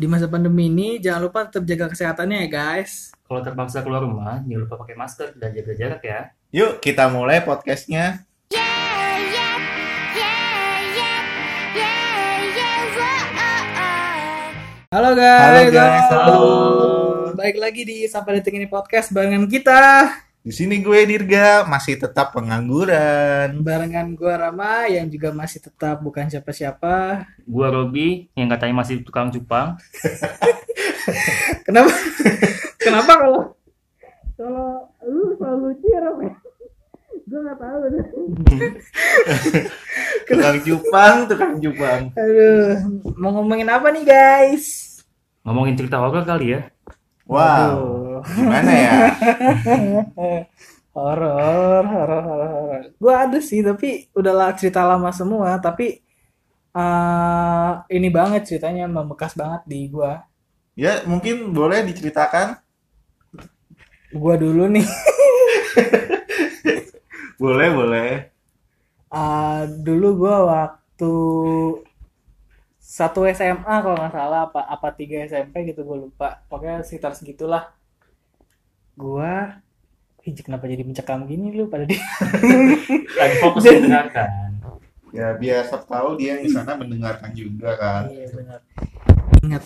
Di masa pandemi ini jangan lupa tetap jaga kesehatannya ya guys. Kalau terpaksa keluar rumah, jangan lupa pakai masker dan jaga jarak ya. Yuk kita mulai podcastnya. Halo guys. Halo guys, halo. Baik lagi di Sampai Detik ini podcast barengan kita. Di sini gue Dirga masih tetap pengangguran. Barengan gua Rama yang juga masih tetap bukan siapa-siapa. Gua Robi yang katanya masih tukang cupang. Kenapa? Kenapa kalau kalau lu selalu ciram ya? Gue nggak tahu. Tukang cupang, tukang cupang. Aduh, mau ngomongin apa nih guys? Ngomongin cerita horor kali ya. Wow, Aduh. Gimana ya? horor, horor, horor, horor. Gue ada sih, tapi udahlah cerita lama semua. Tapi eh ini banget ceritanya membekas banget di gua. Ya mungkin boleh diceritakan. Gua dulu nih. Boleh, boleh. Eh, dulu gua waktu satu SMA kalau nggak salah apa apa tiga SMP gitu gue lupa. Pokoknya sekitar segitulah. Gua Ih, kenapa jadi mencekam gini lu pada di Lagi fokus mendengarkan. Ya biasa tahu dia di sana mendengarkan juga kan. Iya benar. Ingat,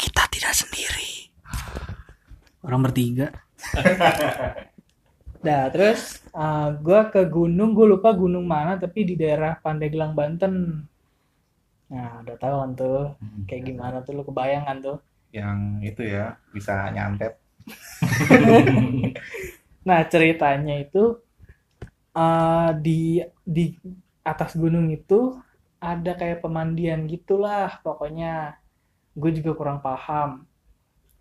kita tidak sendiri. Orang bertiga. Nah, terus uh, gue ke gunung, gue lupa gunung mana, tapi di daerah Pandeglang, Banten. Nah, udah tahu kan tuh, kayak gimana tuh, lu kebayang kan tuh. Yang itu ya bisa nyantet. Nah, ceritanya itu uh, di di atas gunung itu ada kayak pemandian gitulah, pokoknya. Gue juga kurang paham.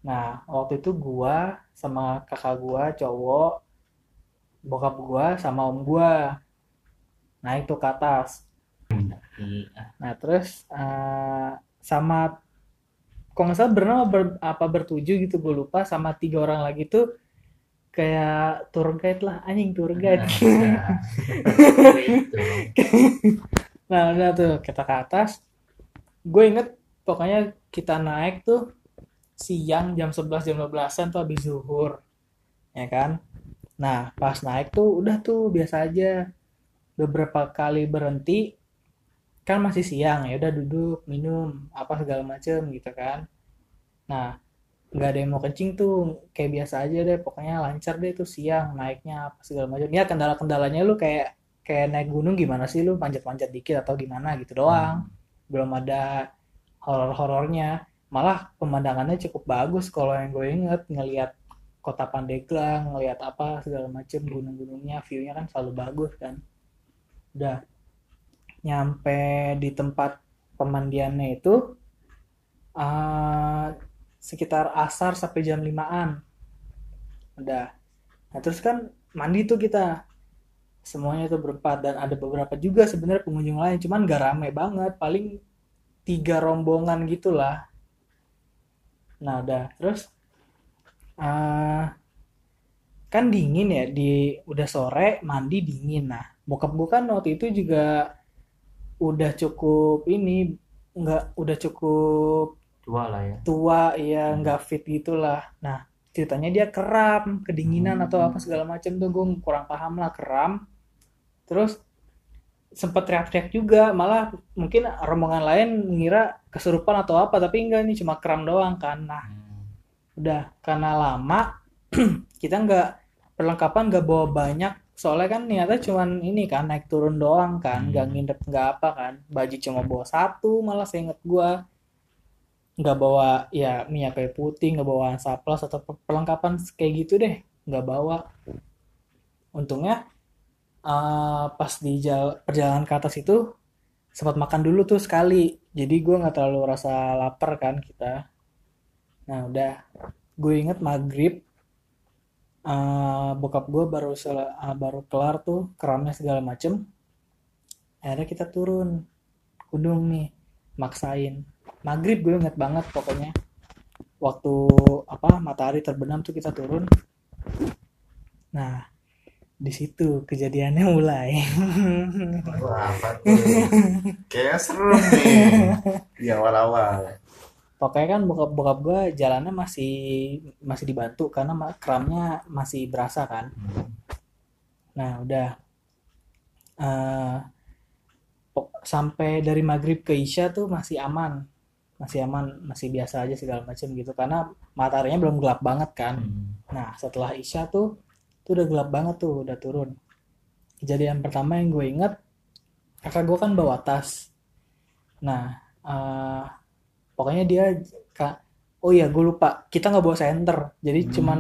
Nah, waktu itu gua sama kakak gua cowok, bokap gua sama om gua naik tuh ke atas. Iya. Nah, terus eh, sama kalau nggak salah bernama ber- apa bertujuh gitu gue lupa sama tiga orang lagi tuh kayak tour guide lah anjing tour guide. Nah. Nah, udah tuh kita ke atas. Gue inget pokoknya kita naik tuh siang jam 11 jam 12-an tuh habis zuhur. Ya kan? Nah, pas naik tuh udah tuh biasa aja. Beberapa kali berhenti kan masih siang ya udah duduk minum apa segala macem gitu kan. Nah, nggak ada yang mau kencing tuh kayak biasa aja deh pokoknya lancar deh tuh siang naiknya apa segala macam ya kendala-kendalanya lu kayak kayak naik gunung gimana sih? Lu panjat-panjat dikit atau gimana gitu doang. Belum ada horor-horornya. Malah pemandangannya cukup bagus kalau yang gue inget ngelihat kota Pandeglang ngelihat apa segala macem gunung-gunungnya view-nya kan selalu bagus kan. Udah nyampe di tempat pemandiannya itu eh, sekitar asar sampai jam 5-an udah. Nah terus kan mandi tuh kita. Semuanya tuh berempat dan ada beberapa juga sebenarnya pengunjung lain cuman gak rame banget. Paling tiga rombongan gitulah. Nah udah. Terus eh kan dingin ya di udah sore mandi dingin. Nah bokap gue kan waktu itu juga udah cukup ini nggak udah cukup Tua lah ya. tua ya nggak fit gitulah. Nah ceritanya dia keram kedinginan atau apa segala macam tuh gue kurang paham lah keram. Terus sempat teriak-teriak juga malah mungkin rombongan lain ngira kesurupan atau apa tapi enggak nih cuma kram doang kan. Nah udah karena lama kita nggak perlengkapan nggak bawa banyak soalnya kan niatnya cuman ini kan naik turun doang kan nggak nginep nggak apa kan. Baju cuma bawa satu malah saya inget gua. Nggak bawa ya minyak kayu putih nggak bawa saplas atau per- perlengkapan kayak gitu deh nggak bawa. Untungnya eh, pas di jal- perjalanan ke atas itu sempat makan dulu tuh sekali. Jadi gua nggak terlalu rasa lapar kan kita. Nah udah. Gue inget maghrib eh, bokap gue baru sel- eh, baru kelar tuh keramnya segala macem. Akhirnya kita turun gunung nih maksain. Maghrib gue inget banget pokoknya. Waktu apa matahari terbenam tuh kita turun. Nah di situ kejadiannya mulai. Wah, apa tuh? Kayaknya seru nih. Di awal-awal. Pokoknya kan bokap bokap gue jalannya masih masih dibantu karena kramnya masih berasa kan nah udah pok- sampai dari maghrib ke isya tuh masih aman masih aman masih biasa aja segala macam gitu karena mataharinya belum gelap banget kan Hmm. Nah, setelah Isya tuh, tuh udah gelap banget tuh, udah turun. Kejadian pertama yang gue inget, kakak gue kan bawa tas. Nah, eh, pokoknya dia, kak, oh iya gue lupa, kita nggak bawa senter, jadi cuman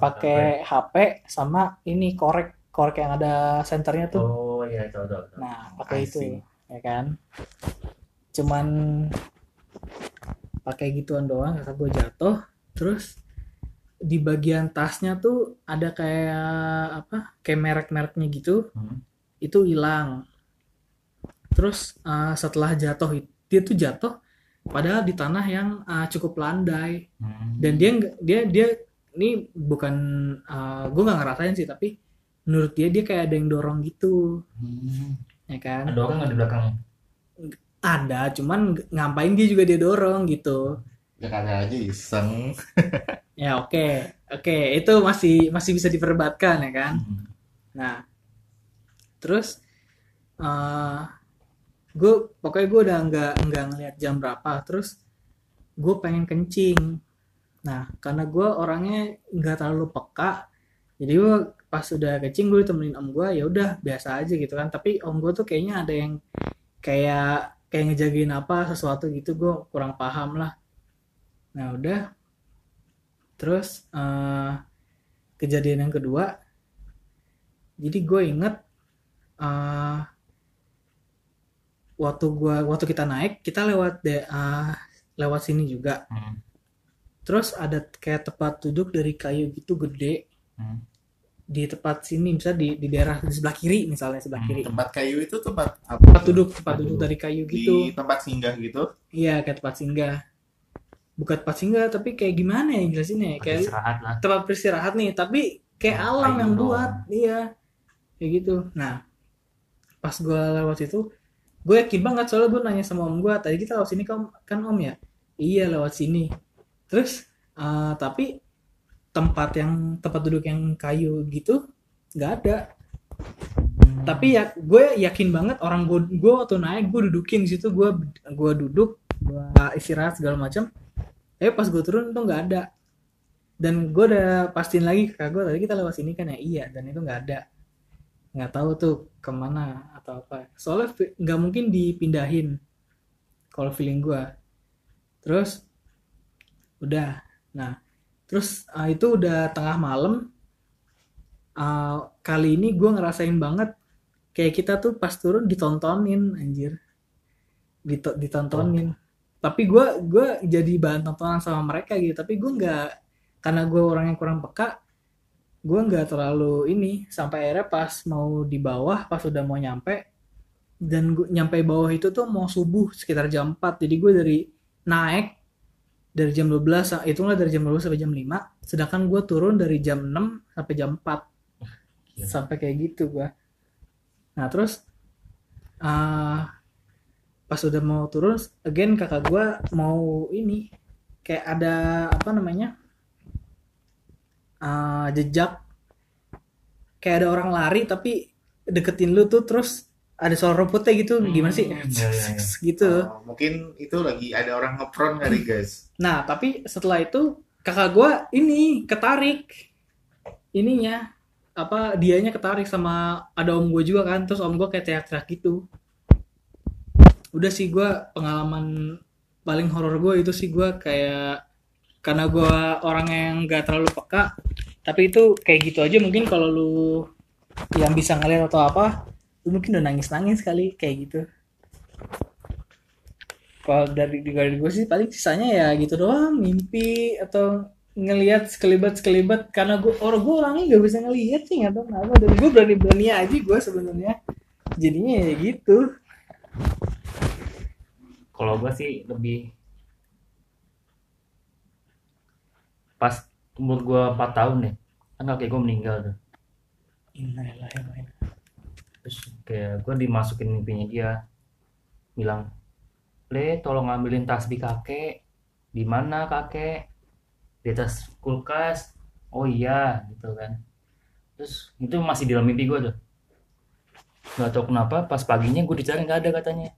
pakai HP sama ini korek, korek yang ada senternya tuh. Oh iya tahu tahu. tahu. Nah, pakai itu, ya kan? Cuman pakai gituan doang, kakak gue jatuh, terus di bagian tasnya tuh ada kayak apa? Kayak merek-mereknya gitu, Hmm. itu hilang. Terus eh, setelah jatuh, dia tuh jatuh padahal di tanah yang eh, cukup landai Hmm. dan dia dia dia ini bukan gue nggak ngerasain sih tapi menurut dia dia kayak ada yang dorong gitu Hmm. ya kan Ada orang nggak di belakang? ada cuman ng- ngapain dia juga dia dorong gitu Ya kali aja iseng. ya oke oke itu masih masih bisa diperdebatkan ya kan Hmm. nah terus eh gue pokoknya gue udah nggak nggak ngeliat jam berapa terus gue pengen kencing. Nah karena gue orangnya nggak terlalu peka jadi gue pas udah kencing gue temenin om gue ya udah biasa aja gitu kan. Tapi om gue tuh kayaknya ada yang kayak kayak ngejagain apa sesuatu gitu gue kurang paham lah. Nah udah. Terus eh, kejadian yang kedua jadi gue inget eh, waktu gua waktu kita naik kita lewat de, eh, lewat sini juga Hmm. terus ada kayak tempat duduk dari kayu gitu gede Hmm. di tempat sini misalnya di di daerah di sebelah kiri misalnya sebelah Hmm, kiri Tempat kayu itu tempat apa? tempat duduk tempat Tempat duduk duduk. dari kayu Di gitu tempat singgah gitu. iya kayak tempat singgah bukan tempat singgah tapi kayak gimana ya jelasinnya ya kayak istirahat lah. tempat beristirahat nih tapi kayak Hmm, alam yang buat iya kayak gitu nah pas gue lewat situ gue yakin banget soalnya gue nanya sama om gue tadi kita lewat sini kan kan om ya? Iya lewat sini. Terus eh, tapi tempat yang tempat duduk yang kayu gitu nggak ada. Hmm. tapi ya gue yakin banget orang gue gue waktu naik gue dudukin di situ gue gue duduk gue istirahat segala macam. Tapi pas gue turun tuh nggak ada. Dan gue udah pastiin lagi ke kakak gue tadi kita lewat sini kan ya? Iya dan itu nggak ada nggak tahu tuh ke mana atau apa. Soalnya nggak mungkin dipindahin kalau feeling gue terus udah. Nah terus ah, itu udah tengah malam. Ah, kali ini gue ngerasain banget kayak kita tuh pas turun ditontonin anjir. Dito- ditontonin. Tapi gue gue jadi bahan tontonan sama mereka gitu. Tapi gue nggak karena gue orang yang kurang peka gue nggak terlalu ini sampai akhirnya pas mau di bawah pas udah mau nyampe dan gue nyampe bawah itu tuh mau subuh sekitar jam 4 jadi gue dari naik dari jam 12 sa- hitunglah dari jam 12 sampai jam 5 sedangkan gue turun dari jam 6 sampai jam 4 Gila. sampai kayak gitu gue nah terus ah pas udah mau turun again kakak gue mau ini kayak ada apa namanya ah, jejak. Kayak ada orang lari tapi deketin lu tuh terus ada suara rumputnya gitu. Gimana sih? Hmm, iya, iya, iya. gitu. Oh, mungkin itu lagi ada orang ngepron kali guys. Nah, tapi setelah itu kakak gua ini ketarik. Ininya apa dianya ketarik sama ada om gue juga kan. Terus om gue kayak teriak-teriak gitu. Udah sih gua pengalaman paling horor gue itu sih gua kayak karena gua orang yang gak terlalu peka tapi itu kayak gitu aja mungkin kalau lu yang bisa ngeliat atau apa lu mungkin udah nangis-nangis kali kayak gitu. Kalau dari dari gue sih paling sisanya ya gitu doang mimpi atau ngelihat sekelibat sekelibat karena gue orang gue orangnya gak bisa ngelihat sih nggak tahu kenapa. Dan gue berani berani aja gue sebenarnya. Jadinya ya gitu. Kalau gue sih lebih pas umur gue 4 tahun ya kan kakek gue meninggal tuh. Terus kayak gue dimasukin mimpinya dia. Bilang le tolong ambilin tasbih kakek. Di mana kakek? Di atas kulkas. Oh iya gitu kan. Terus itu masih di dalam mimpi gue tuh. Nggak tahu kenapa pas paginya gue dicari nggak ada katanya.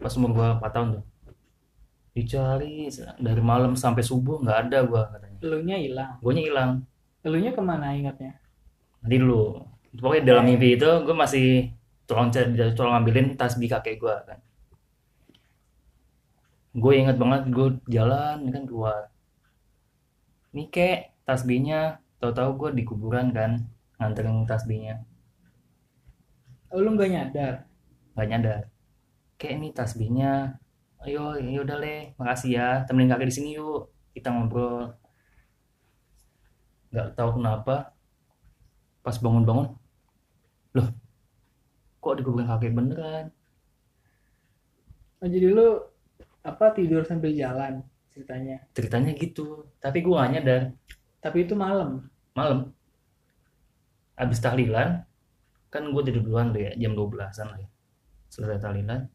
Pas umur gue 4 tahun tuh. Dicari dari malam sampai subuh nggak ada gue katanya Elunya hilang. gue hilang. Elunya ke mana ingatnya? nanti dulu. Pokoknya dalam mimpi itu gue masih tolong tolong ambilin tasbih kakek gue kan. Gue inget banget gue jalan kan keluar. Nih kek tasbihnya tahu-tahu gue di kuburan kan. Nganterin tasbihnya Lu nggak nyadar. nggak nyadar. Kayak ini tasbihnya ayo ya udah leh makasih ya. Temenin kakek di sini yuk. Kita ngobrol nggak tahu kenapa pas bangun-bangun loh kok dikuburin kakek beneran? Oh, jadi lu apa tidur sambil jalan ceritanya. ceritanya gitu tapi gue gak nyadar. Tapi itu malam. malam. Abis tahlilan kan gue tidur duluan tuh ya jam 12an lah ya. Selesai tahlilan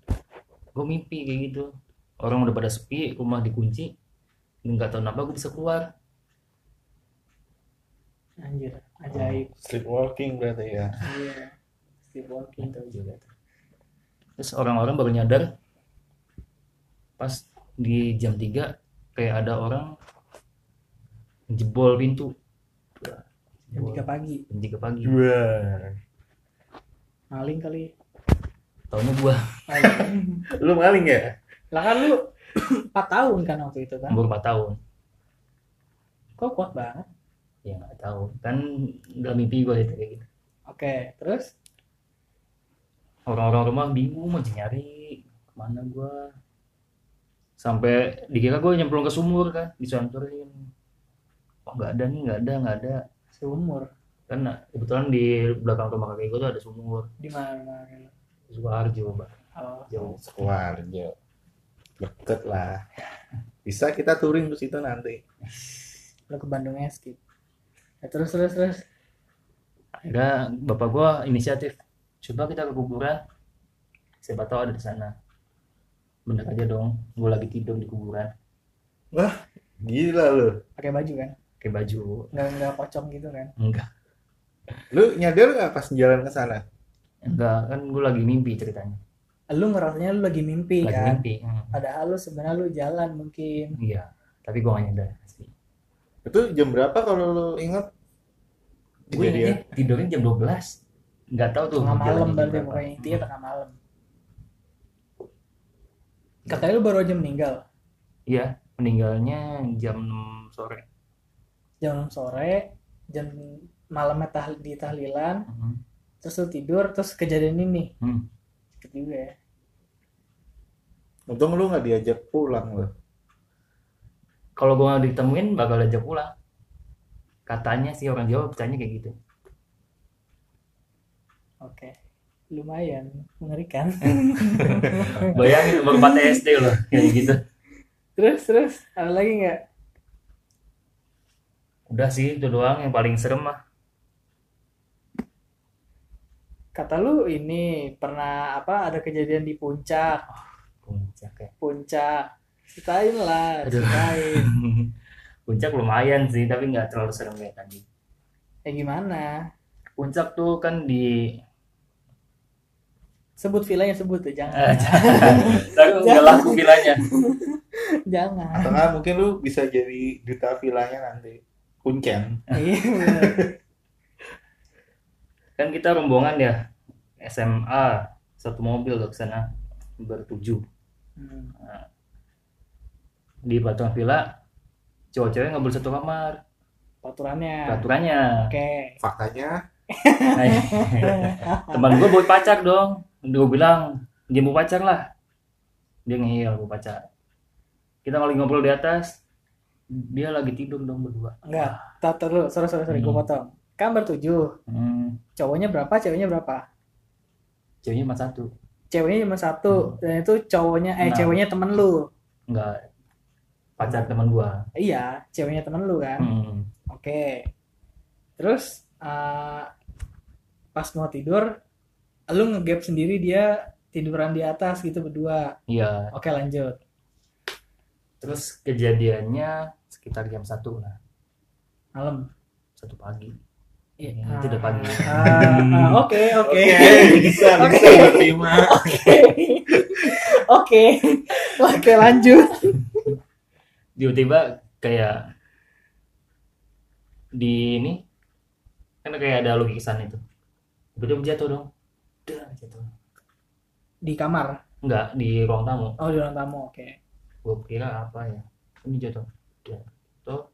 gue mimpi kayak gitu. Orang udah pada sepi rumah dikunci nggak tahu kenapa gue bisa keluar Anjir, ajaib. Sleepwalking berarti ya. Iya. Sleepwalking. Tahu juga tuh. terus orang-orang baru nyadar pas di jam 3 kayak ada orang jebol pintu Jam 3 pagi. jam 3 pagi Wah. Maling kali. taunya gua. Lu maling ya? lah kan lu 4 tahun kan waktu itu kan. umur 4 tahun Kok kuat banget. Ya nggak tahu. Kan dalam mimpi gua itu kayak gitu. Oke, terus? Orang-orang rumah bingung mau nyari ke mana gua? Sampai dikira gue nyemplung ke sumur kan? Disanturin. Oh nggak ada nih? Nggak ada nggak ada. Seumur kan kebetulan di belakang rumah kakek gue tuh ada sumur. Di mana? Sukoharjo mbak. Oh, jauh. Sukoharjo. Deket lah. Bisa kita touring ke situ nanti. lu ke Bandungnya skip. Ya, terus terus terus. akhirnya bapak gua inisiatif coba kita ke kuburan siapa tahu ada di sana bener aja dong gue lagi tidur di kuburan Gila lu. Pakai baju kan? pakai baju Nggak nggak pocong gitu kan? enggak Lu nyadar nggak pas jalan ke sana? enggak kan gue lagi mimpi ceritanya Lu ngerasanya lu lagi mimpi lagi kan? mimpi hmm. Padahal lu sebenarnya lu jalan mungkin. iya tapi gue gak nyadar pasti Itu jam berapa kalau lu ingat? Gue Kejadian. tidurnya jam 12 nggak tahu tuh Tengah malam berarti pokoknya intinya tengah malam. Katanya lu baru aja meninggal iya meninggalnya jam 6 sore jam 6 sore, jam malamnya tahl di tahlilan, Mhm. terus lu tidur, terus kejadian ini. Hmm. Cepet juga ya. Untung lu nggak diajak pulang lu. kalau gue gak ditemuin bakal ajak pulang katanya sih orang Jawa percayanya kayak gitu Oke. Lumayan mengerikan. bayangin umur 4 SD loh kayak gitu terus terus ada lagi nggak? udah sih itu doang yang paling serem mah Kata lu ini pernah apa ada kejadian di puncak, puncak ya puncak. Ceritain lah, ceritain. puncak lumayan sih tapi nggak terlalu serem kayak tadi Ya gimana? puncak tuh kan di Sebut villanya sebut tuh, Eh, jangan. tapi nggak laku vilanya jangan. Atau nggak mungkin lu bisa jadi duta vilanya nanti. Kuncen. Iya. kan kita rombongan ya SMA satu mobil ke sana bertujuh Hmm. di Batuan Villa cowok-cewek nggak boleh satu kamar. Peraturannya. peraturannya. Oke. Faktanya. Nah, teman gue bawa pacar dong. Gue bilang dia mau pacar lah. Dia ngeyel mau pacar. Kita lagi ngobrol di atas. Dia lagi tidur dong berdua. Enggak, tar dulu, sorry sorry sorry, gue Hmm. potong. Kan bertujuh, hmm, cowoknya berapa, ceweknya berapa? ceweknya cuma satu. Ceweknya cuma satu, dan itu cowoknya, eh Nah. ceweknya temen lu. enggak pacar teman gua Iya, ceweknya temen lu kan. hmm. Oke. Terus eh, pas mau tidur, lu ngegap sendiri dia tiduran di atas gitu berdua. iya Oke lanjut. terus kejadiannya sekitar jam satu lah malam satu pagi Iya. Ya, itu udah pagi. Ah, ah, Oke, oke. bisa bisa. Oke. Oke, lanjut. Tiba-tiba kayak di ini kan kayak ada lukisan itu. Tiba-tiba jatuh dong. Dah, jatuh. Di kamar. enggak di ruang tamu. Oh, di ruang tamu. Oke. gue kira apa ya? Ini jatuh. Jatuh.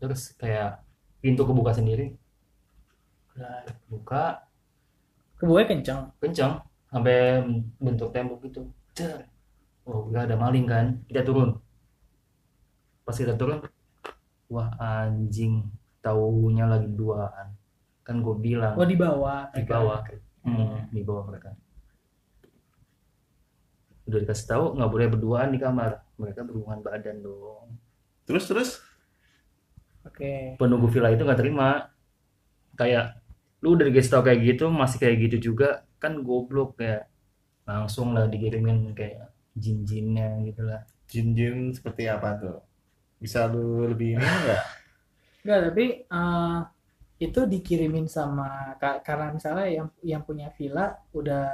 Terus kayak pintu kebuka sendiri. Buka Kebuka. Kenceng. kencang sampai bentuk tembok gitu. Dar. oh udah ada maling kan. Kita turun pas kita turun wah anjing taunya lagi duaan. Kan gue bilang. Oh, di bawah. di bawah. Hmm, di bawah mereka. Udah dikasih tahu nggak boleh berduaan di kamar. Mereka berhubungan badan dong. Terus terus? Oke. penunggu villa itu nggak terima. Kayak lu udah dikasih tahu kayak gitu masih kayak gitu juga kan goblok kayak langsung lah dikirimin kayak jin-jinnya gitu lah. Jin-jin seperti apa tuh bisa lu lebih ini enggak Enggak, tapi eh, itu dikirimin sama ka- karena misalnya yang yang punya villa udah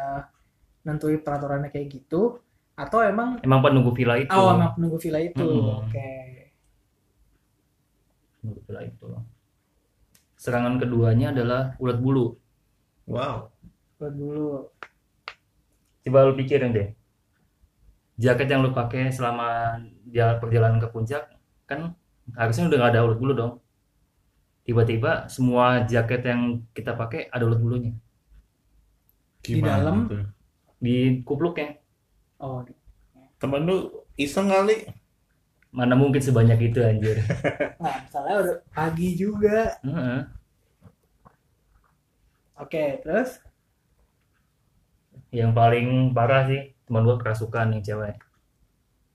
nentuin peraturannya kayak gitu atau emang emang penunggu villa itu oh emang penunggu villa itu. Mm-mm. Oke. penunggu villa itu serangan keduanya adalah ulat bulu wow Buat dulu. coba lu pikirin deh jaket yang lu pakai selama dia perjalanan ke puncak kan harusnya udah nggak ada ulat bulu dong tiba-tiba semua jaket yang kita pakai ada ulat bulunya Di dalam? tuh? di kupluknya Oh, di- temen lu iseng kali mana mungkin sebanyak itu anjir nah, misalnya udah pagi juga. Heeh. Oke, terus yang paling parah sih teman gua kerasukan nih cewek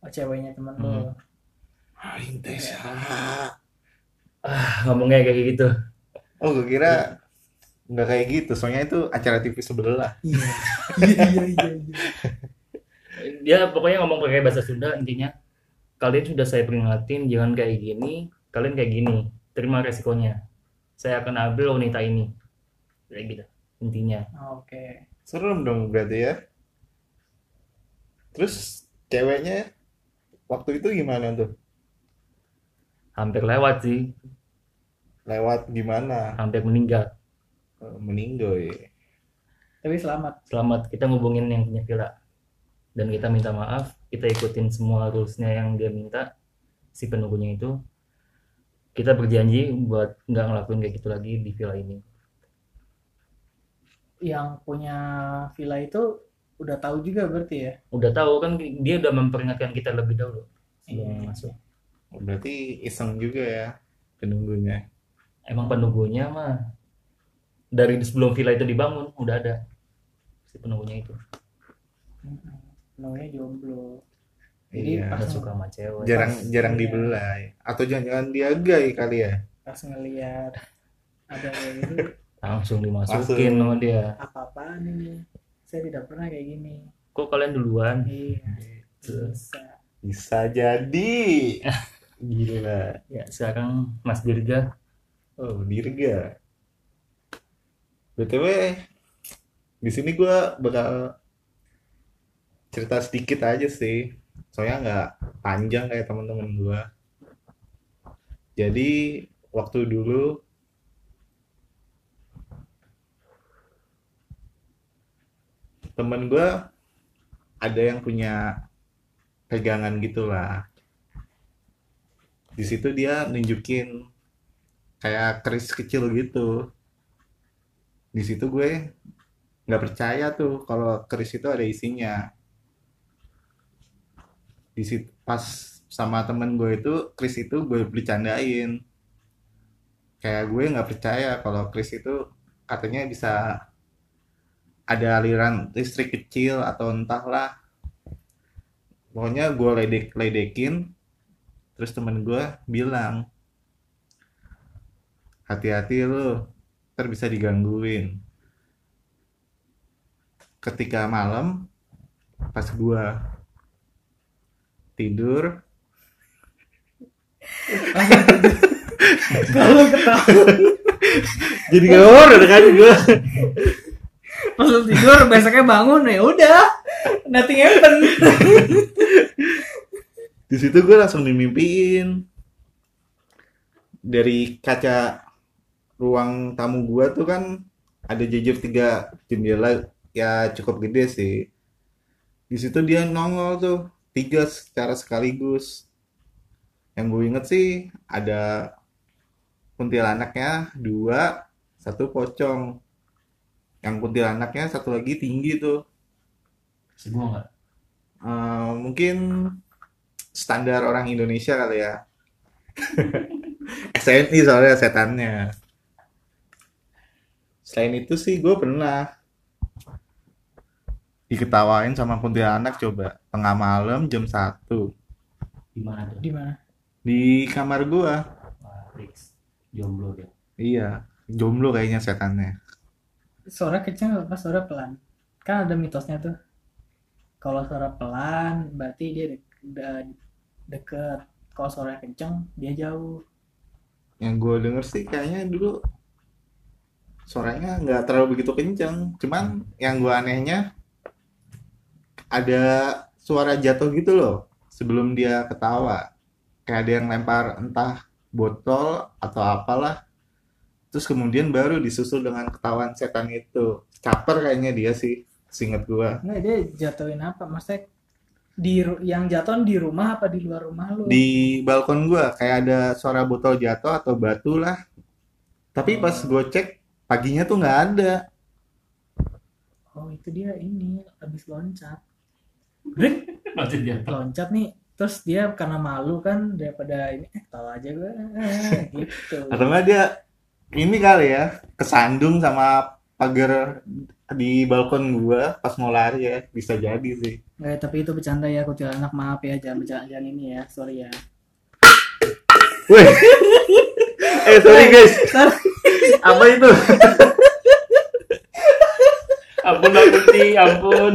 oh, ceweknya teman lu. Hmm. Aing teh ah ngomongnya kayak gitu. Oh gue kira nggak kayak gitu. Soalnya itu acara TV sebelah Iya. Iya, iya, iya, iya. dia pokoknya ngomong pakai bahasa Sunda intinya. Kalian sudah saya peringatin jangan kayak gini. Kalian kayak gini. Terima resikonya. Saya akan ambil wanita ini. Kayak gitu intinya. Oke. serem dong berarti ya. Terus ceweknya waktu itu gimana tuh hampir lewat sih. Lewat gimana? Hampir meninggal. Eh, meninggal ya. Tapi selamat. selamat. Kita ngubungin yang punya villa. Dan kita minta maaf. Kita ikutin semua rulesnya yang dia minta. Si penunggunya itu. Kita berjanji buat nggak ngelakuin kayak gitu lagi di villa ini. Yang punya villa itu udah tahu juga berarti ya. udah tahu kan dia udah memperingatkan kita lebih dahulu sebelum Iya. masuk berarti iseng juga ya penunggunya emang penunggunya mah dari sebelum villa itu dibangun udah ada si penunggunya itu Namanya jomblo. Jadi iya pas, suka sama cewek jarang Pas- jarang iya. dibelai atau jangan-jangan dia gay kali ya pas ngeliat ada kayak gitu, langsung dimasukin Masuk. sama dia apa-apaan ini? Saya tidak pernah kayak gini. kok kalian duluan Iya, Gitu. bisa. bisa jadi gila. Ya sekarang Mas Dirga. Oh dirga. Btw di sini gua bakal cerita sedikit aja sih. Soalnya nggak panjang kayak teman-teman gua. Jadi waktu dulu temen gua ada yang punya pegangan gitulah di situ dia nunjukin kayak keris kecil gitu. Di situ gue nggak percaya tuh kalau keris itu ada isinya. Di situ pas sama temen gue itu keris itu gue bercandain. Kayak gue nggak percaya kalau keris itu katanya bisa ada aliran listrik kecil atau entahlah. Pokoknya gue ledek ledekin terus temen gue bilang hati-hati lu ntar bisa digangguin ketika malam pas gua tidur. Kalau ketahuan Jadi ngawur kan gue. pas lu tidur besoknya bangun ya udah nothing happen. Di situ gue langsung dimimpiin. Dari kaca ruang tamu gua tuh kan ada jejer tiga jendela ya cukup gede sih. Di situ dia nongol tuh tiga secara sekaligus. Yang gue inget sih ada kuntilanaknya dua, satu pocong. Yang kuntilanaknya satu lagi tinggi tuh. Sebuah nggak? Eh, mungkin standar orang Indonesia kali ya. SNI soalnya setannya. Selain itu sih gue pernah diketawain sama kuntilanak coba tengah malam jam 1 Di mana tuh? Di mana? di kamar gua. Wah, Rix. Jomblo deh. Iya, jomblo kayaknya setannya. Suara kenceng apa suara pelan? Kan ada mitosnya tuh. Kalau suara pelan berarti dia udah deket. Kalau suara kenceng dia jauh. Yang gue denger sih kayaknya dulu suaranya nggak terlalu begitu kenceng. Cuman yang gue anehnya ada suara jatuh gitu loh sebelum dia ketawa. Kayak ada yang lempar entah botol atau apalah. Terus kemudian baru disusul dengan ketahuan setan itu. Caper kayaknya dia sih, seinget gue. Enggak dia jatuhin apa? Maksudnya di yang jatuh di rumah apa di luar rumah lu? Di balkon gua kayak ada suara botol jatuh atau batu lah. Tapi pas gue cek paginya tuh nggak ada. Oh itu dia ini habis loncat. Lanjut dia. loncat nih. Terus dia karena malu kan daripada ini eh tahu aja gue gitu. Atau dia ini kali ya kesandung sama pagar di balkon gua pas mau lari ya bisa jadi sih. Nggak, tapi itu bercanda ya kuntilanak maaf ya jangan bercanda jangan ini ya sorry ya. Woi. eh sorry guys. Apa itu? Ampun, ampun, ampun.